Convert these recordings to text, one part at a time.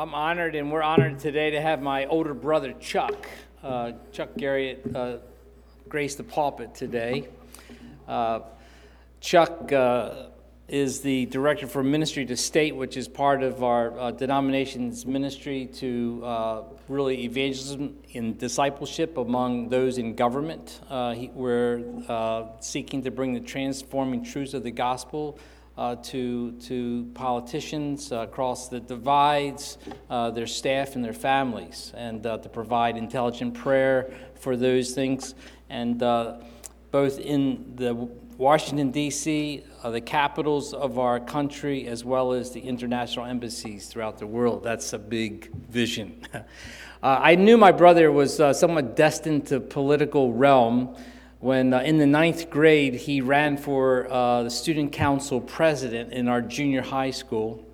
I'm honored, and we're honored today to have my older brother Chuck, uh, Chuck Garriott, uh, grace the pulpit today. Uh, Chuck uh, is the director for ministry to state, which is part of our uh, denomination's ministry to uh, really evangelism and discipleship among those in government. He, we're seeking to bring the transforming truths of the gospel uh, to, to politicians uh, across the divides, uh, their staff, and their families, and uh, to provide intelligent prayer for those things. And uh, both in the Washington, D.C., uh, the capitals of our country, as well as the international embassies throughout the world. That's a big vision. I knew my brother was somewhat destined to political realm when uh, in the ninth grade he ran for uh, the student council president in our junior high school.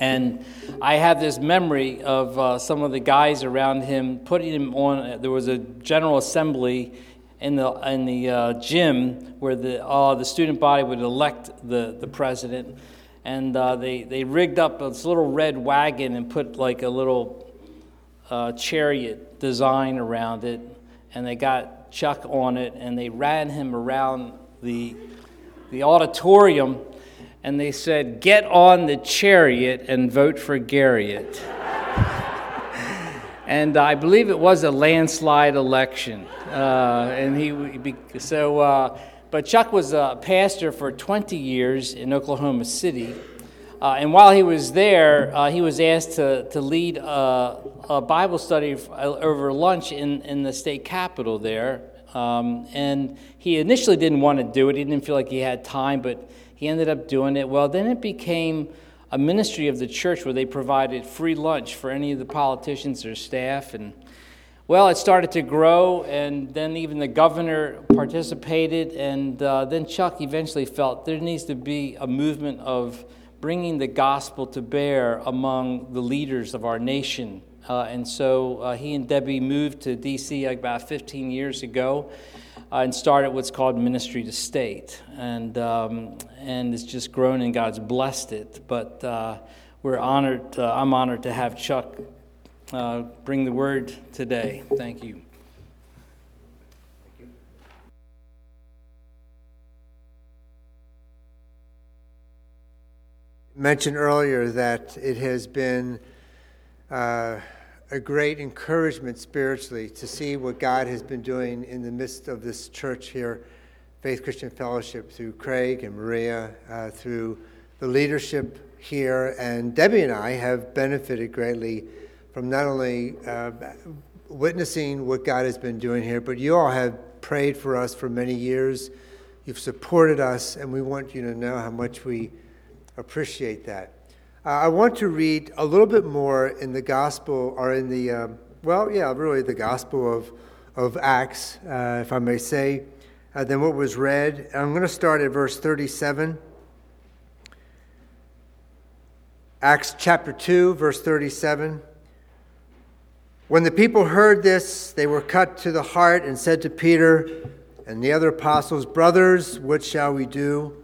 And I have this memory of uh, some of the guys around him putting him on. There was a general assembly in the, in the uh, gym where the, uh, the student body would elect the, the president. And uh, they, they rigged up this little red wagon and put like a little chariot design around it. And they got Chuck on it, and they ran him around the, the auditorium, and they said, Get on the chariot and vote for Garriott. and I believe it was a landslide election. Uh, and he, so, uh, but Chuck was a pastor for 20 years in Oklahoma City. Uh, and while he was there, uh, he was asked to, to lead a, a Bible study over lunch in, in the state capitol there. Um, and he initially didn't want to do it, he didn't feel like he had time, but he ended up doing it. Well, then it became a ministry of the church where they provided free lunch for any of the politicians or staff. And well, it started to grow, and then even the governor participated. And uh, then Chuck eventually felt there needs to be a movement of bringing the gospel to bear among the leaders of our nation. Uh, and so uh, he and Debbie moved to D.C. about 15 years ago uh, and started what's called Ministry to State. And, um, and it's just grown and God's blessed it. But uh, we're honored, uh, I'm honored to have Chuck uh, bring the word today. Thank you. Mentioned earlier that it has been uh, a great encouragement spiritually to see what God has been doing in the midst of this church here, Faith Christian Fellowship, through Craig and Maria, uh, through the leadership here. And Debbie and I have benefited greatly from not only uh, witnessing what God has been doing here, but you all have prayed for us for many years. You've supported us, and we want you to know how much we appreciate that. Uh, I want to read a little bit more in the gospel, or in the, um, well, yeah, really the gospel of, of Acts, uh, if I may say, uh, than what was read. I'm going to start at verse 37. Acts chapter 2, verse 37. When the people heard this, they were cut to the heart and said to Peter and the other apostles, Brothers, what shall we do?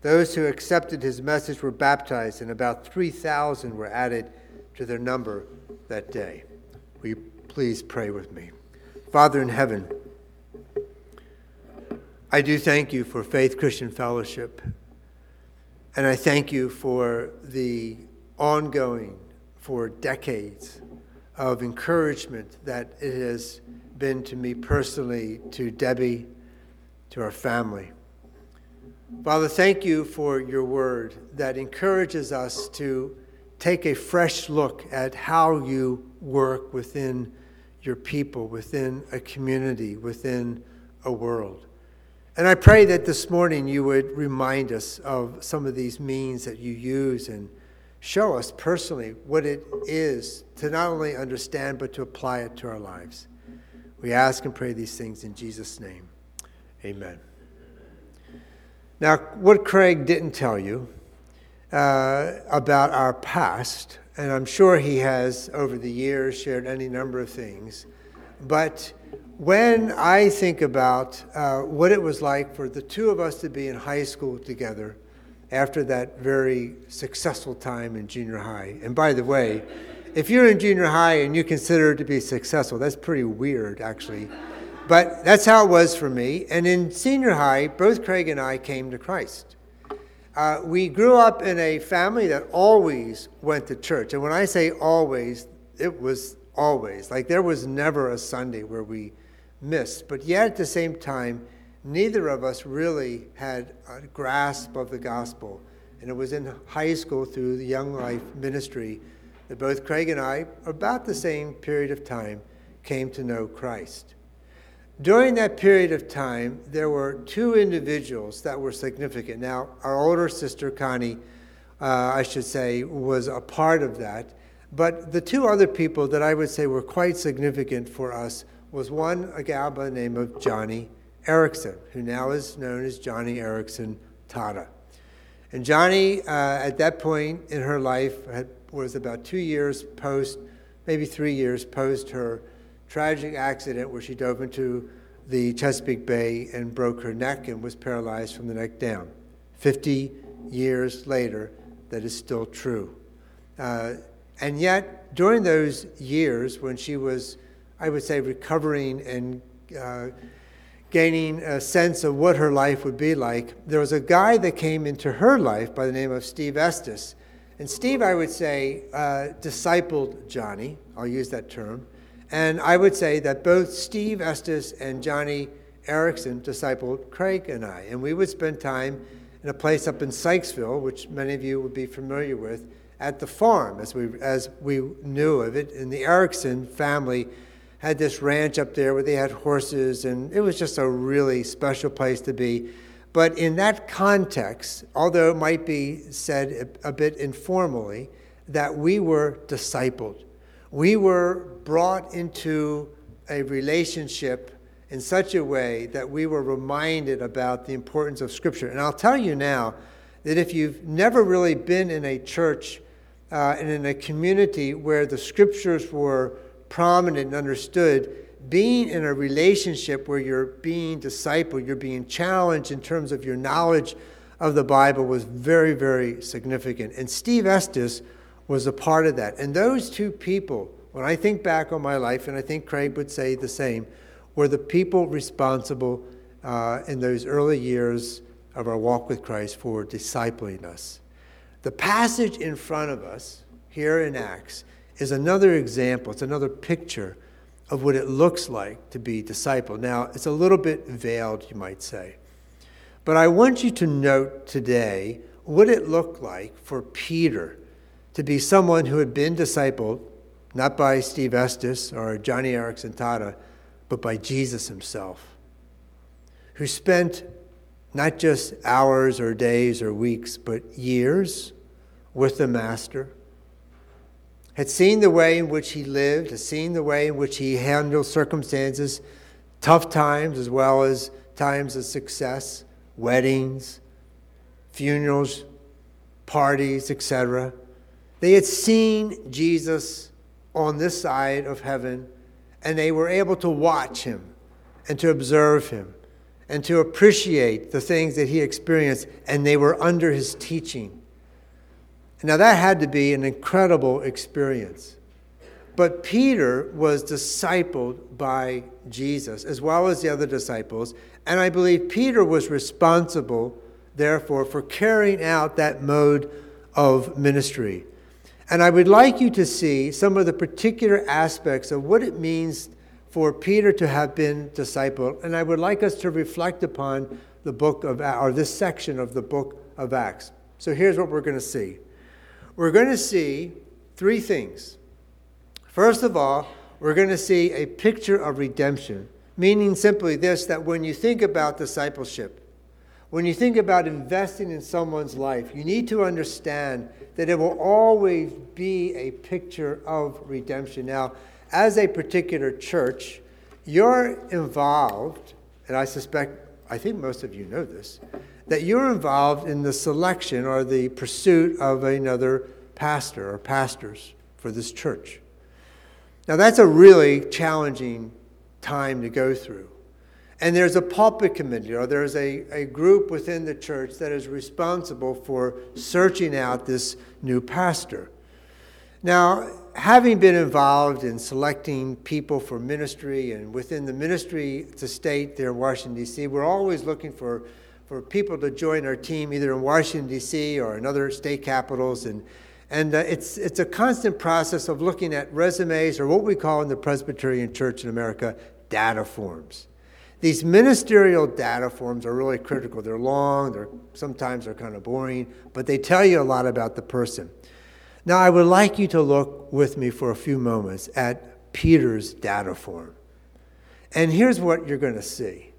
Those who accepted his message were baptized, and about 3,000 were added to their number that day. Will you please pray with me? Father in heaven, I do thank you for Faith Christian Fellowship, and I thank you for the ongoing, for decades, of encouragement that it has been to me personally, to Debbie, to our family. Father, thank you for your word that encourages us to take a fresh look at how you work within your people, within a community, within a world. And I pray that this morning you would remind us of some of these means that you use and show us personally what it is to not only understand but to apply it to our lives. We ask and pray these things in Jesus' name. Amen. Now, what Craig didn't tell you uh, about our past, and I'm sure he has over the years shared any number of things, but when I think about uh, what it was like for the two of us to be in high school together after that very successful time in junior high, and by the way, if you're in junior high and you consider it to be successful, that's pretty weird, actually. But that's how it was for me. And in senior high, both Craig and I came to Christ. Uh, we grew up in a family that always went to church. And when I say always, it was always. Like there was never a Sunday where we missed. But yet at the same time, neither of us really had a grasp of the gospel. And it was in high school through the Young Life ministry that both Craig and I, about the same period of time, came to know Christ. During that period of time, there were two individuals that were significant. Now, our older sister, Connie, uh, I should say, was a part of that. But the two other people that I would say were quite significant for us was one, a gal by the name of Joni Eareckson, who now is known as Joni Eareckson Tada. And Joni, uh, at that point in her life, had, was about two years post, maybe three years post her tragic accident where she dove into the Chesapeake Bay and broke her neck and was paralyzed from the neck down. 50 years later, that is still true. Uh, and yet, during those years when she was, I would say, recovering and uh, gaining a sense of what her life would be like, there was a guy that came into her life by the name of Steve Estes. And Steve, I would say, uh, discipled Joni. I'll use that term. And I would say that both Steve Estes and Joni Eareckson discipled Craig and I. And we would spend time in a place up in Sykesville, which many of you would be familiar with, at the farm, as we, as we knew of it. And the Eareckson family had this ranch up there where they had horses, and it was just a really special place to be. But in that context, although it might be said a, a bit informally, that we were discipled we were brought into a relationship in such a way that we were reminded about the importance of Scripture. And I'll tell you now that if you've never really been in a church uh, and in a community where the Scriptures were prominent and understood, being in a relationship where you're being discipled, you're being challenged in terms of your knowledge of the Bible was very, very significant. And Steve Estes was a part of that. And those two people, when I think back on my life, and I think Craig would say the same, were the people responsible uh, in those early years of our walk with Christ for discipling us. The passage in front of us here in Acts is another example, it's another picture of what it looks like to be discipled. Now, it's a little bit veiled, you might say. But I want you to note today what it looked like for Peter to be someone who had been discipled, not by Steve Estes or Joni Eareckson Tada, but by Jesus himself, who spent not just hours or days or weeks, but years with the Master, had seen the way in which he lived, had seen the way in which he handled circumstances, tough times as well as times of success, weddings, funerals, parties, etc. They had seen Jesus on this side of heaven, and they were able to watch him and to observe him and to appreciate the things that he experienced, and they were under his teaching. Now, that had to be an incredible experience. But Peter was discipled by Jesus, as well as the other disciples, and I believe Peter was responsible, therefore, for carrying out that mode of ministry. And I would like you to see some of the particular aspects of what it means for Peter to have been discipled. And I would like us to reflect upon the book of, or this section of the book of Acts. So here's what we're going to see we're going to see three things. First of all, we're going to see a picture of redemption, meaning simply this that when you think about discipleship, when you think about investing in someone's life, you need to understand that it will always be a picture of redemption. Now, as a particular church, you're involved, and I suspect, I think most of you know this, that you're involved in the selection or the pursuit of another pastor or pastors for this church. Now, that's a really challenging time to go through. And there's a pulpit committee, or there's a, a group within the church that is responsible for searching out this new pastor. Now, having been involved in selecting people for ministry and within the ministry to state there in Washington, D.C., we're always looking for, for people to join our team either in Washington, D.C. or in other state capitals. And, and uh, it's, it's a constant process of looking at resumes, or what we call in the Presbyterian Church in America, data forms. These ministerial data forms are really critical. They're long, they're sometimes they're kind of boring, but they tell you a lot about the person. Now, I would like you to look with me for a few moments at Peter's data form. And here's what you're going to see.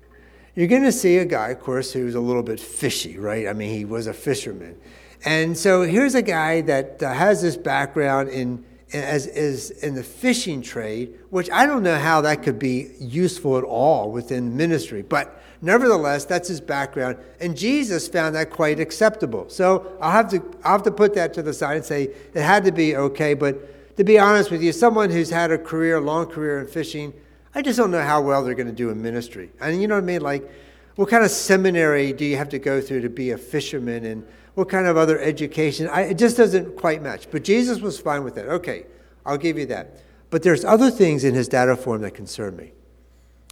You're going to see a guy, of course, who's a little bit fishy, right? I mean, he was a fisherman. And so here's a guy that uh, has this background in as is in the fishing trade, which I don't know how that could be useful at all within ministry, but nevertheless, that's his background, and Jesus found that quite acceptable. So I'll have to I'll have to put that to the side and say it had to be okay. But to be honest with you, someone who's had a career, a long career in fishing, I just don't know how well they're going to do in ministry. And you know what I mean? Like, what kind of seminary do you have to go through to be a fisherman and what kind of other education. I, it just doesn't quite match. But Jesus was fine with that. Okay, I'll give you that. But there's other things in his data form that concern me.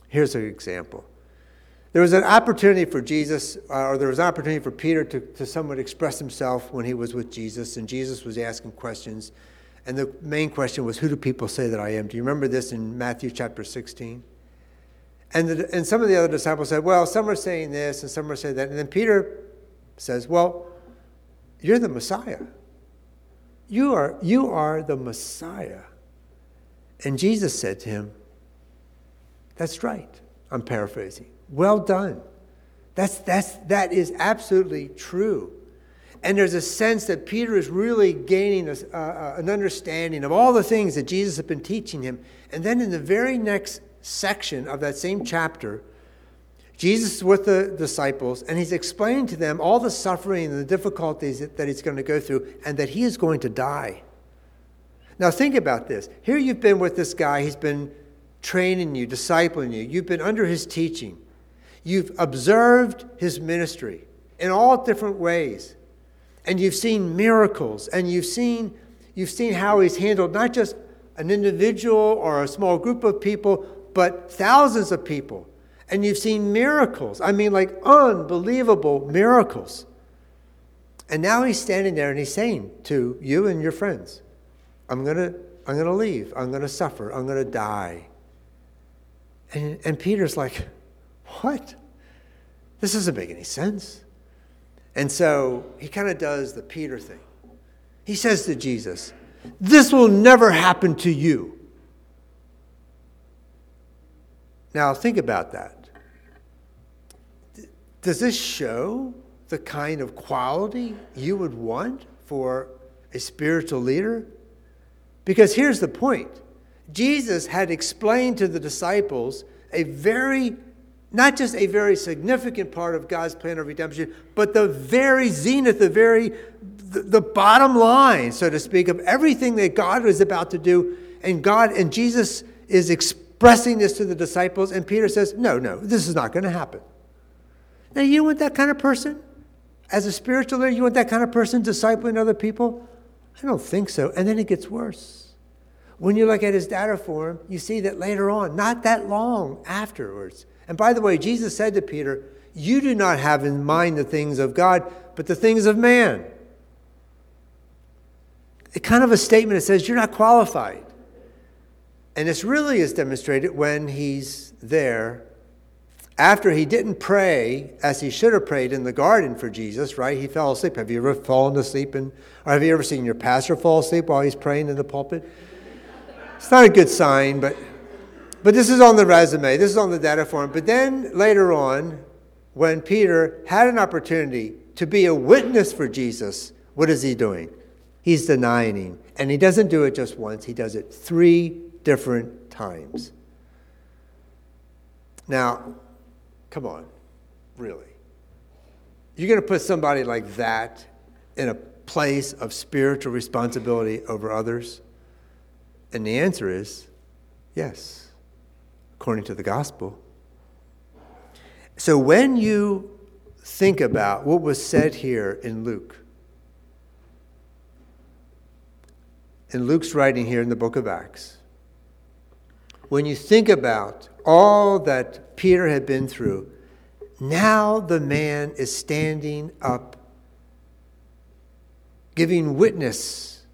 Here's an example. There was an opportunity for Jesus, uh, or there was an opportunity for Peter to, to somewhat express himself when he was with Jesus, and Jesus was asking questions. And the main question was, Who do people say that I am? Do you remember this in Matthew chapter 16? And, the, and some of the other disciples said, Well, some are saying this, and some are saying that. And then Peter says, Well, you're the Messiah. You are, you are the Messiah. And Jesus said to him, That's right. I'm paraphrasing. Well done. That's, that's, that is absolutely true. And there's a sense that Peter is really gaining a, uh, an understanding of all the things that Jesus had been teaching him. And then in the very next section of that same chapter, Jesus is with the disciples, and he's explaining to them all the suffering and the difficulties that he's going to go through, and that he is going to die. Now, think about this. Here you've been with this guy, he's been training you, discipling you, you've been under his teaching, you've observed his ministry in all different ways, and you've seen miracles, and you've seen, you've seen how he's handled not just an individual or a small group of people, but thousands of people and you've seen miracles. I mean, like unbelievable miracles. And now he's standing there and he's saying to you and your friends, I'm going to I'm going to leave. I'm going to suffer. I'm going to die. And, and Peter's like, What? This doesn't make any sense. And so he kind of does the Peter thing. He says to Jesus, This will never happen to you. Now, think about that. Does this show the kind of quality you would want for a spiritual leader? Because here's the point Jesus had explained to the disciples a very, not just a very significant part of God's plan of redemption, but the very zenith, the very, the, the bottom line, so to speak, of everything that God was about to do. And God, and Jesus is expressing this to the disciples, and Peter says, No, no, this is not going to happen. Now, you want that kind of person? As a spiritual leader, you want that kind of person discipling other people? I don't think so. And then it gets worse. When you look at his data form, you see that later on, not that long afterwards. And by the way, Jesus said to Peter, You do not have in mind the things of God, but the things of man. It kind of a statement that says you're not qualified. And this really is demonstrated when he's there after he didn't pray as he should have prayed in the garden for Jesus, right? He fell asleep. Have you ever fallen asleep? In, or have you ever seen your pastor fall asleep while he's praying in the pulpit? It's not a good sign, but, but this is on the resume. This is on the data form. But then later on, when Peter had an opportunity to be a witness for Jesus, what is he doing? He's denying him. And he doesn't do it just once, he does it three different times. Now, come on, really. You're going to put somebody like that in a place of spiritual responsibility over others? And the answer is yes, according to the gospel. So when you think about what was said here in Luke, in Luke's writing here in the book of Acts, when you think about all that Peter had been through, now the man is standing up, giving witness,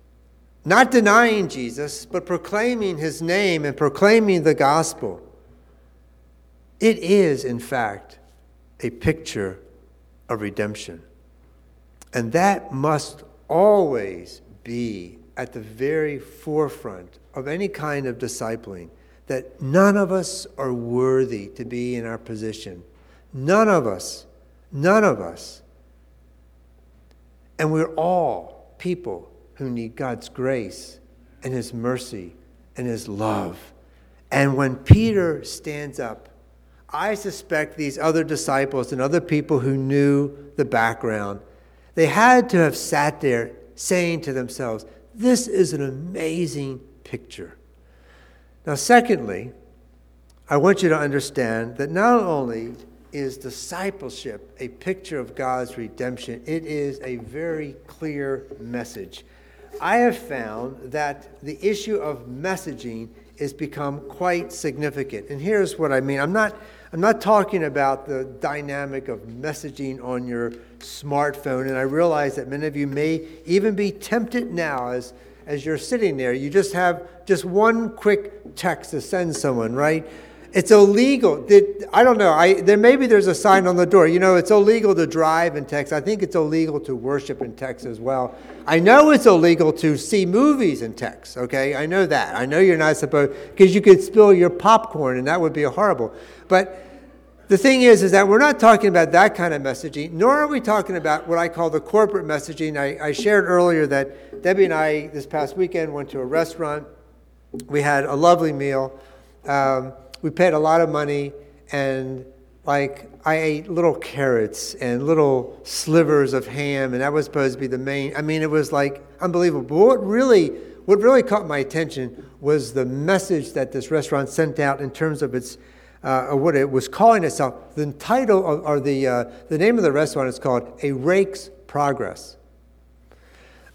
not denying Jesus, but proclaiming his name and proclaiming the gospel. It is, in fact, a picture of redemption. And that must always be at the very forefront of any kind of discipling that none of us are worthy to be in our position. None of us. None of us. And we're all people who need God's grace and His mercy and His love. And when Peter stands up, I suspect these other disciples and other people who knew the background, they had to have sat there saying to themselves, This is an amazing picture. Now, secondly, I want you to understand that not only is discipleship a picture of God's redemption, it is a very clear message. I have found that the issue of messaging has become quite significant. And here's what I mean I'm not, I'm not talking about the dynamic of messaging on your smartphone, and I realize that many of you may even be tempted now as as you're sitting there, you just have just one quick text to send someone, right? It's illegal. I don't know. I, there maybe there's a sign on the door. You know, it's illegal to drive and text. I think it's illegal to worship and text as well. I know it's illegal to see movies and text. Okay, I know that. I know you're not supposed because you could spill your popcorn and that would be horrible. But the thing is, is that we're not talking about that kind of messaging, nor are we talking about what I call the corporate messaging. I, I shared earlier that Debbie and I, this past weekend, went to a restaurant. We had a lovely meal. Um, we paid a lot of money, and like I ate little carrots and little slivers of ham, and that was supposed to be the main. I mean, it was like unbelievable. But what really, what really caught my attention was the message that this restaurant sent out in terms of its uh, or what it was calling itself. The title of, or the, uh, the name of the restaurant is called A Rake's Progress.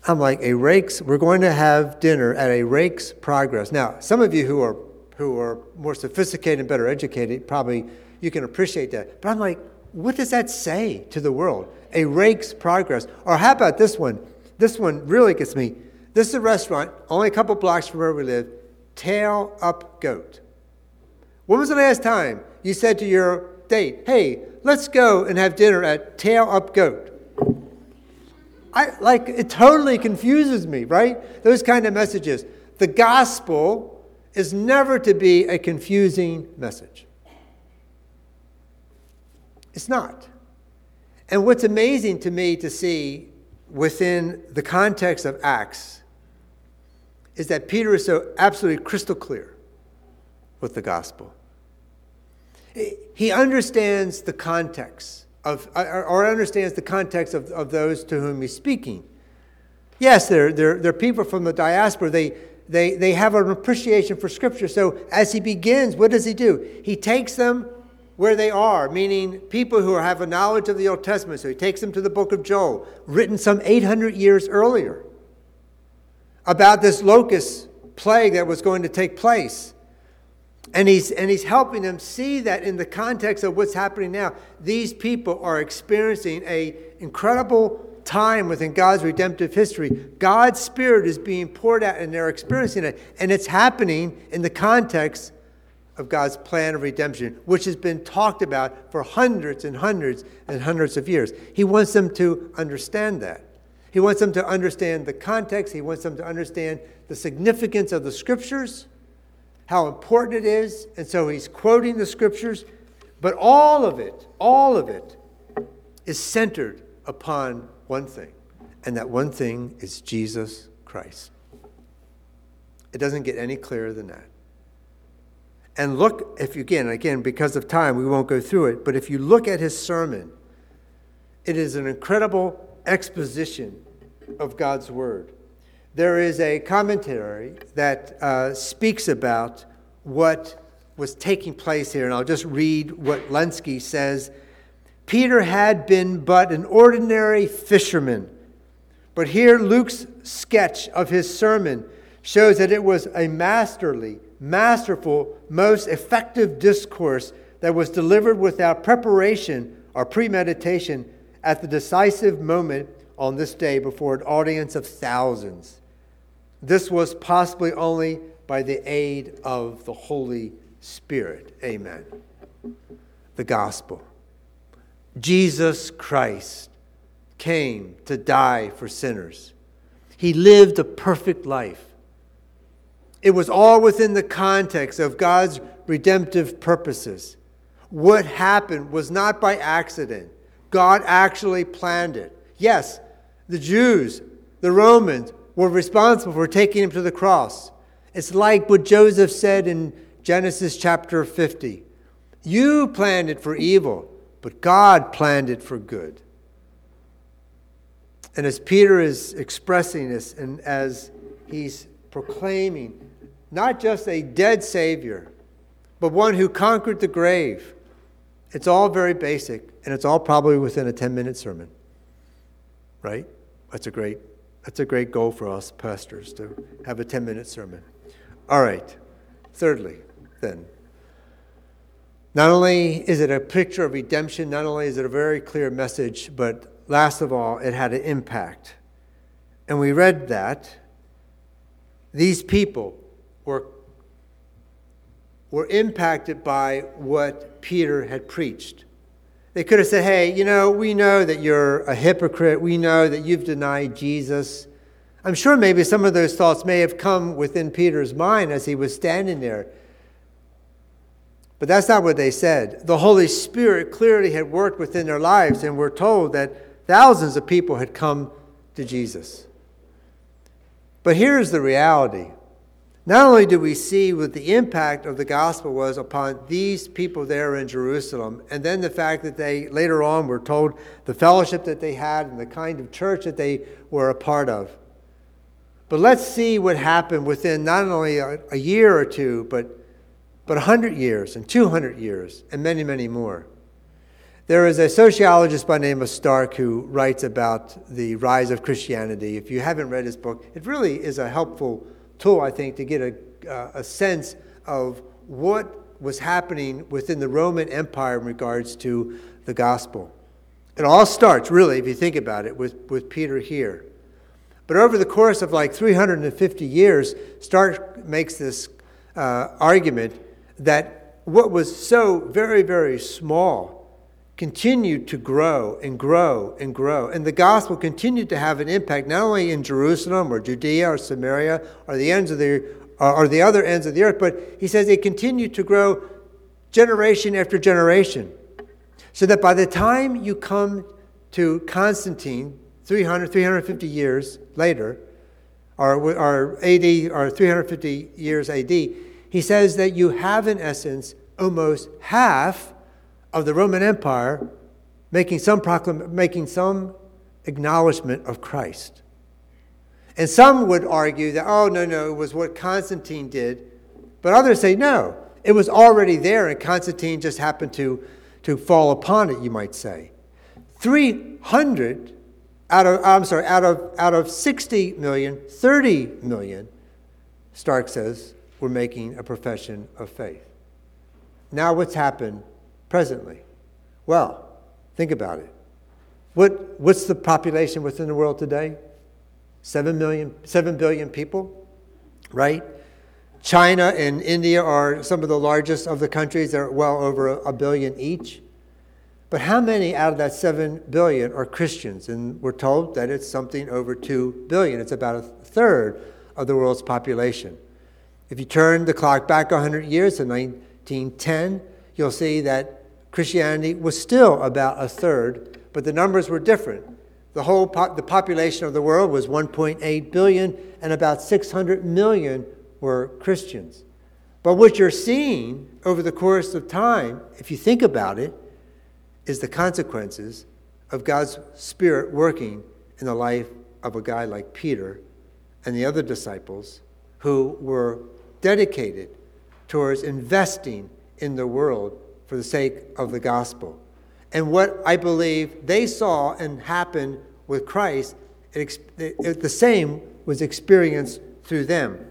I'm like, A Rake's, we're going to have dinner at A Rake's Progress. Now, some of you who are, who are more sophisticated and better educated, probably you can appreciate that. But I'm like, what does that say to the world? A Rake's Progress. Or how about this one? This one really gets me. This is a restaurant, only a couple blocks from where we live, Tail Up Goat. When was the last time you said to your date, hey, let's go and have dinner at Tail Up Goat? I like it totally confuses me, right? Those kind of messages. The gospel is never to be a confusing message. It's not. And what's amazing to me to see within the context of Acts is that Peter is so absolutely crystal clear with the gospel he understands the context of, uh, or understands the context of, of those to whom he's speaking. Yes, they're, they're, they're people from the diaspora. They, they, they have an appreciation for Scripture. So as he begins, what does he do? He takes them where they are, meaning people who have a knowledge of the Old Testament. So he takes them to the book of Joel, written some 800 years earlier, about this locust plague that was going to take place. And he's, and he's helping them see that in the context of what's happening now, these people are experiencing a incredible time within God's redemptive history. God's Spirit is being poured out and they're experiencing it. And it's happening in the context of God's plan of redemption, which has been talked about for hundreds and hundreds and hundreds of years. He wants them to understand that. He wants them to understand the context. He wants them to understand the significance of the scriptures how important it is. And so he's quoting the scriptures. But all of it, all of it, is centered upon one thing, and that one thing is Jesus Christ. It doesn't get any clearer than that. And look, if you again, again, because of time, we won't go through it, but if you look at his sermon, it is an incredible exposition of God's word. There is a commentary that uh, speaks about what was taking place here, and I'll just read what Lenski says. Peter had been but an ordinary fisherman, but here Luke's sketch of his sermon shows that it was a masterly, masterful, most effective discourse that was delivered without preparation or premeditation at the decisive moment on this day before an audience of thousands. This was possibly only by the aid of the Holy Spirit. Amen. The gospel. Jesus Christ came to die for sinners. He lived a perfect life. It was all within the context of God's redemptive purposes. What happened was not by accident. God actually planned it. Yes, the Jews, the Romans, were responsible for taking him to the cross. It's like what Joseph said in Genesis chapter 50 You planned it for evil, but God planned it for good. And as Peter is expressing this, and as he's proclaiming not just a dead Savior, but one who conquered the grave, it's all very basic, and it's all probably within a 10 minute sermon. Right? That's a great, that's a great goal for us pastors to have a 10 minute sermon. All right. Thirdly, then, not only is it a picture of redemption, not only is it a very clear message, but last of all, it had an impact. And we read that these people were were impacted by what Peter had preached. They could have said, Hey, you know, we know that you're a hypocrite. We know that you've denied Jesus. I'm sure maybe some of those thoughts may have come within Peter's mind as he was standing there. But that's not what they said. The Holy Spirit clearly had worked within their lives, and we're told that thousands of people had come to Jesus. But here's the reality not only do we see what the impact of the gospel was upon these people there in Jerusalem, and then the fact that they later on were told the fellowship that they had and the kind of church that they were a part of. But let's see what happened within not only a, a year or two, but, but 100 years and 200 years and many, many more. There is a sociologist by name of Stark who writes about the rise of Christianity. If you haven't read his book, it really is a helpful tool, I think, to get a, uh, a sense of what was happening within the Roman Empire in regards to the gospel. It all starts, really, if you think about it, with, with Peter here. But over the course of like 350 years, Stark makes this uh, argument that what was so very, very small continued to grow and grow and grow. And the gospel continued to have an impact not only in Jerusalem or Judea or Samaria or the ends of the or the other ends of the earth, but he says it continued to grow generation after generation. So that by the time you come to Constantine, 300, 350 years later, or, or AD, or 350 years AD, he says that you have, in essence, almost half of the Roman Empire making some proclam- making some acknowledgement of Christ. And some would argue that, oh, no, no, it was what Constantine did. But others say, no, it was already there, and Constantine just happened to, to fall upon it, you might say. 300 out of, I'm sorry, out of, out of 60 million, 30 million, Stark says, were making a profession of faith. Now, what's happened presently? Well, think about it. What, what's the population within the world today? Seven million, seven billion people, right? China and India are some of the largest of the countries. They're well over a, a billion each. But how many out of that 7 billion are Christians? And we're told that it's something over 2 billion. It's about a third of the world's population. If you turn the clock back 100 years to 1910, you'll see that Christianity was still about a third but the numbers were different. The whole po- the population of the world was 1.8 billion, and about 600 million were Christians. But what you're seeing over the course of time, if you think about it, is the consequences of God's Spirit working in the life of a guy like Peter and the other disciples who were dedicated towards investing in the world for the sake of the gospel. And what I believe they saw and happened with Christ, it, it, the same was experienced through them.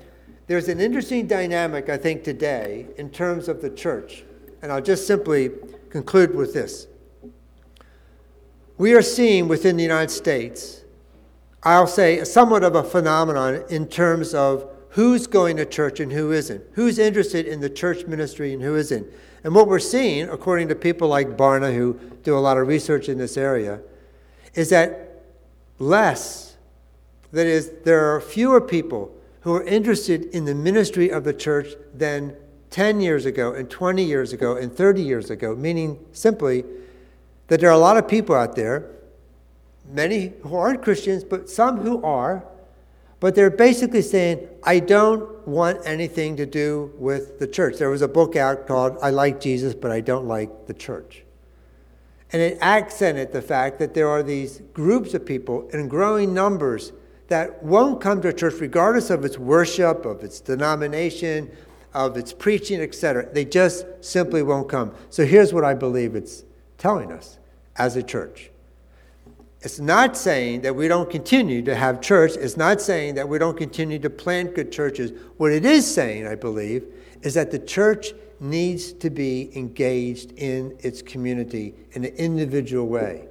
There's an interesting dynamic, I think, today in terms of the church. And I'll just simply conclude with this. We are seeing within the United States, I'll say, somewhat of a phenomenon in terms of who's going to church and who isn't, who's interested in the church ministry and who isn't. And what we're seeing, according to people like Barna, who do a lot of research in this area, is that less, that is, there are fewer people who are interested in the ministry of the church than 10 years ago, and 20 years ago, and 30 years ago, meaning simply that there are a lot of people out there, many who aren't Christians, but some who are, but they're basically saying, I don't want anything to do with the church. There was a book out called I Like Jesus, but I Don't Like the Church. And it accented the fact that there are these groups of people in growing numbers that won't come to a church regardless of its worship, of its denomination, of its preaching, etc. They just simply won't come. So here's what I believe it's telling us as a church it's not saying that we don't continue to have church. It's not saying that we don't continue to plant good churches. What it is saying, I believe, is that the church needs to be engaged in its community in an individual way.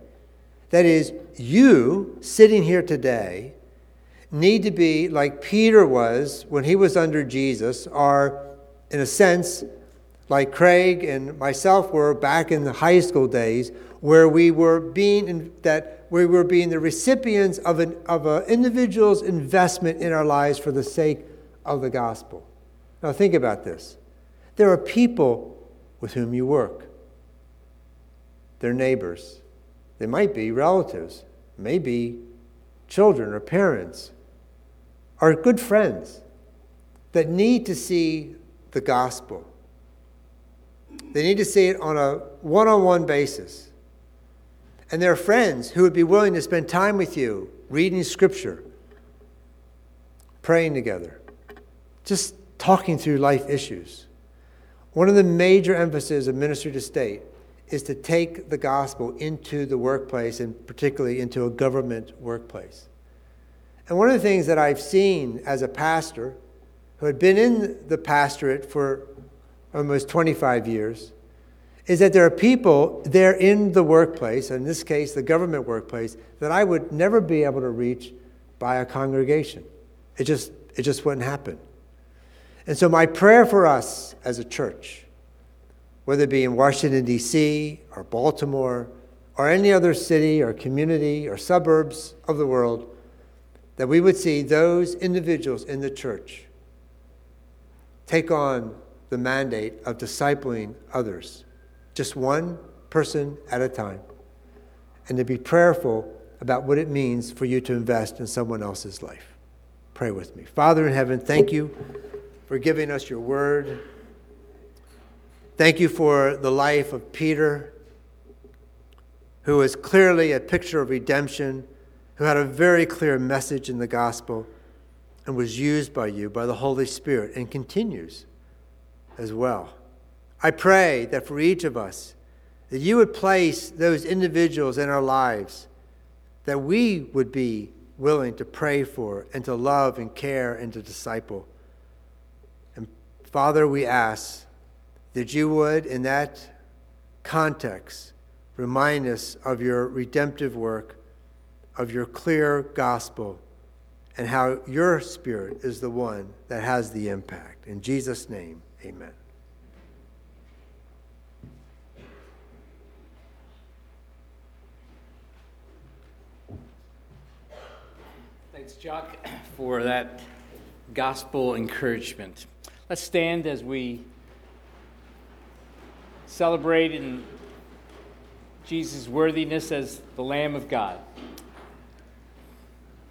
That is, you sitting here today need to be like Peter was when he was under Jesus, or in a sense, like Craig and myself were back in the high school days, where we were being in, that we were being the recipients of an of an individual's investment in our lives for the sake of the gospel. Now think about this. There are people with whom you work. They're neighbors. They might be relatives, maybe children or parents, or good friends that need to see the gospel. They need to see it on a one on one basis. And there are friends who would be willing to spend time with you reading scripture, praying together, just talking through life issues. One of the major emphases of ministry to state is to take the gospel into the workplace and particularly into a government workplace. And one of the things that I've seen as a pastor who had been in the pastorate for almost 25 years is that there are people there in the workplace, in this case, the government workplace, that I would never be able to reach by a congregation. It just, it just wouldn't happen. And so, my prayer for us as a church, whether it be in Washington, D.C., or Baltimore, or any other city or community or suburbs of the world, that we would see those individuals in the church take on the mandate of discipling others just one person at a time, and to be prayerful about what it means for you to invest in someone else's life. Pray with me. Father in heaven, thank you for giving us your word. Thank you for the life of Peter, who is clearly a picture of redemption, who had a very clear message in the gospel and was used by you, by the Holy Spirit, and continues as well. I pray that for each of us, that you would place those individuals in our lives that we would be willing to pray for and to love and care and to disciple. And Father, we ask that you would, in that context, remind us of your redemptive work, of your clear gospel, and how your spirit is the one that has the impact. In Jesus' name, amen. Thanks, Chuck, for that gospel encouragement. Let's stand as we celebrate in Jesus' worthiness as the Lamb of God.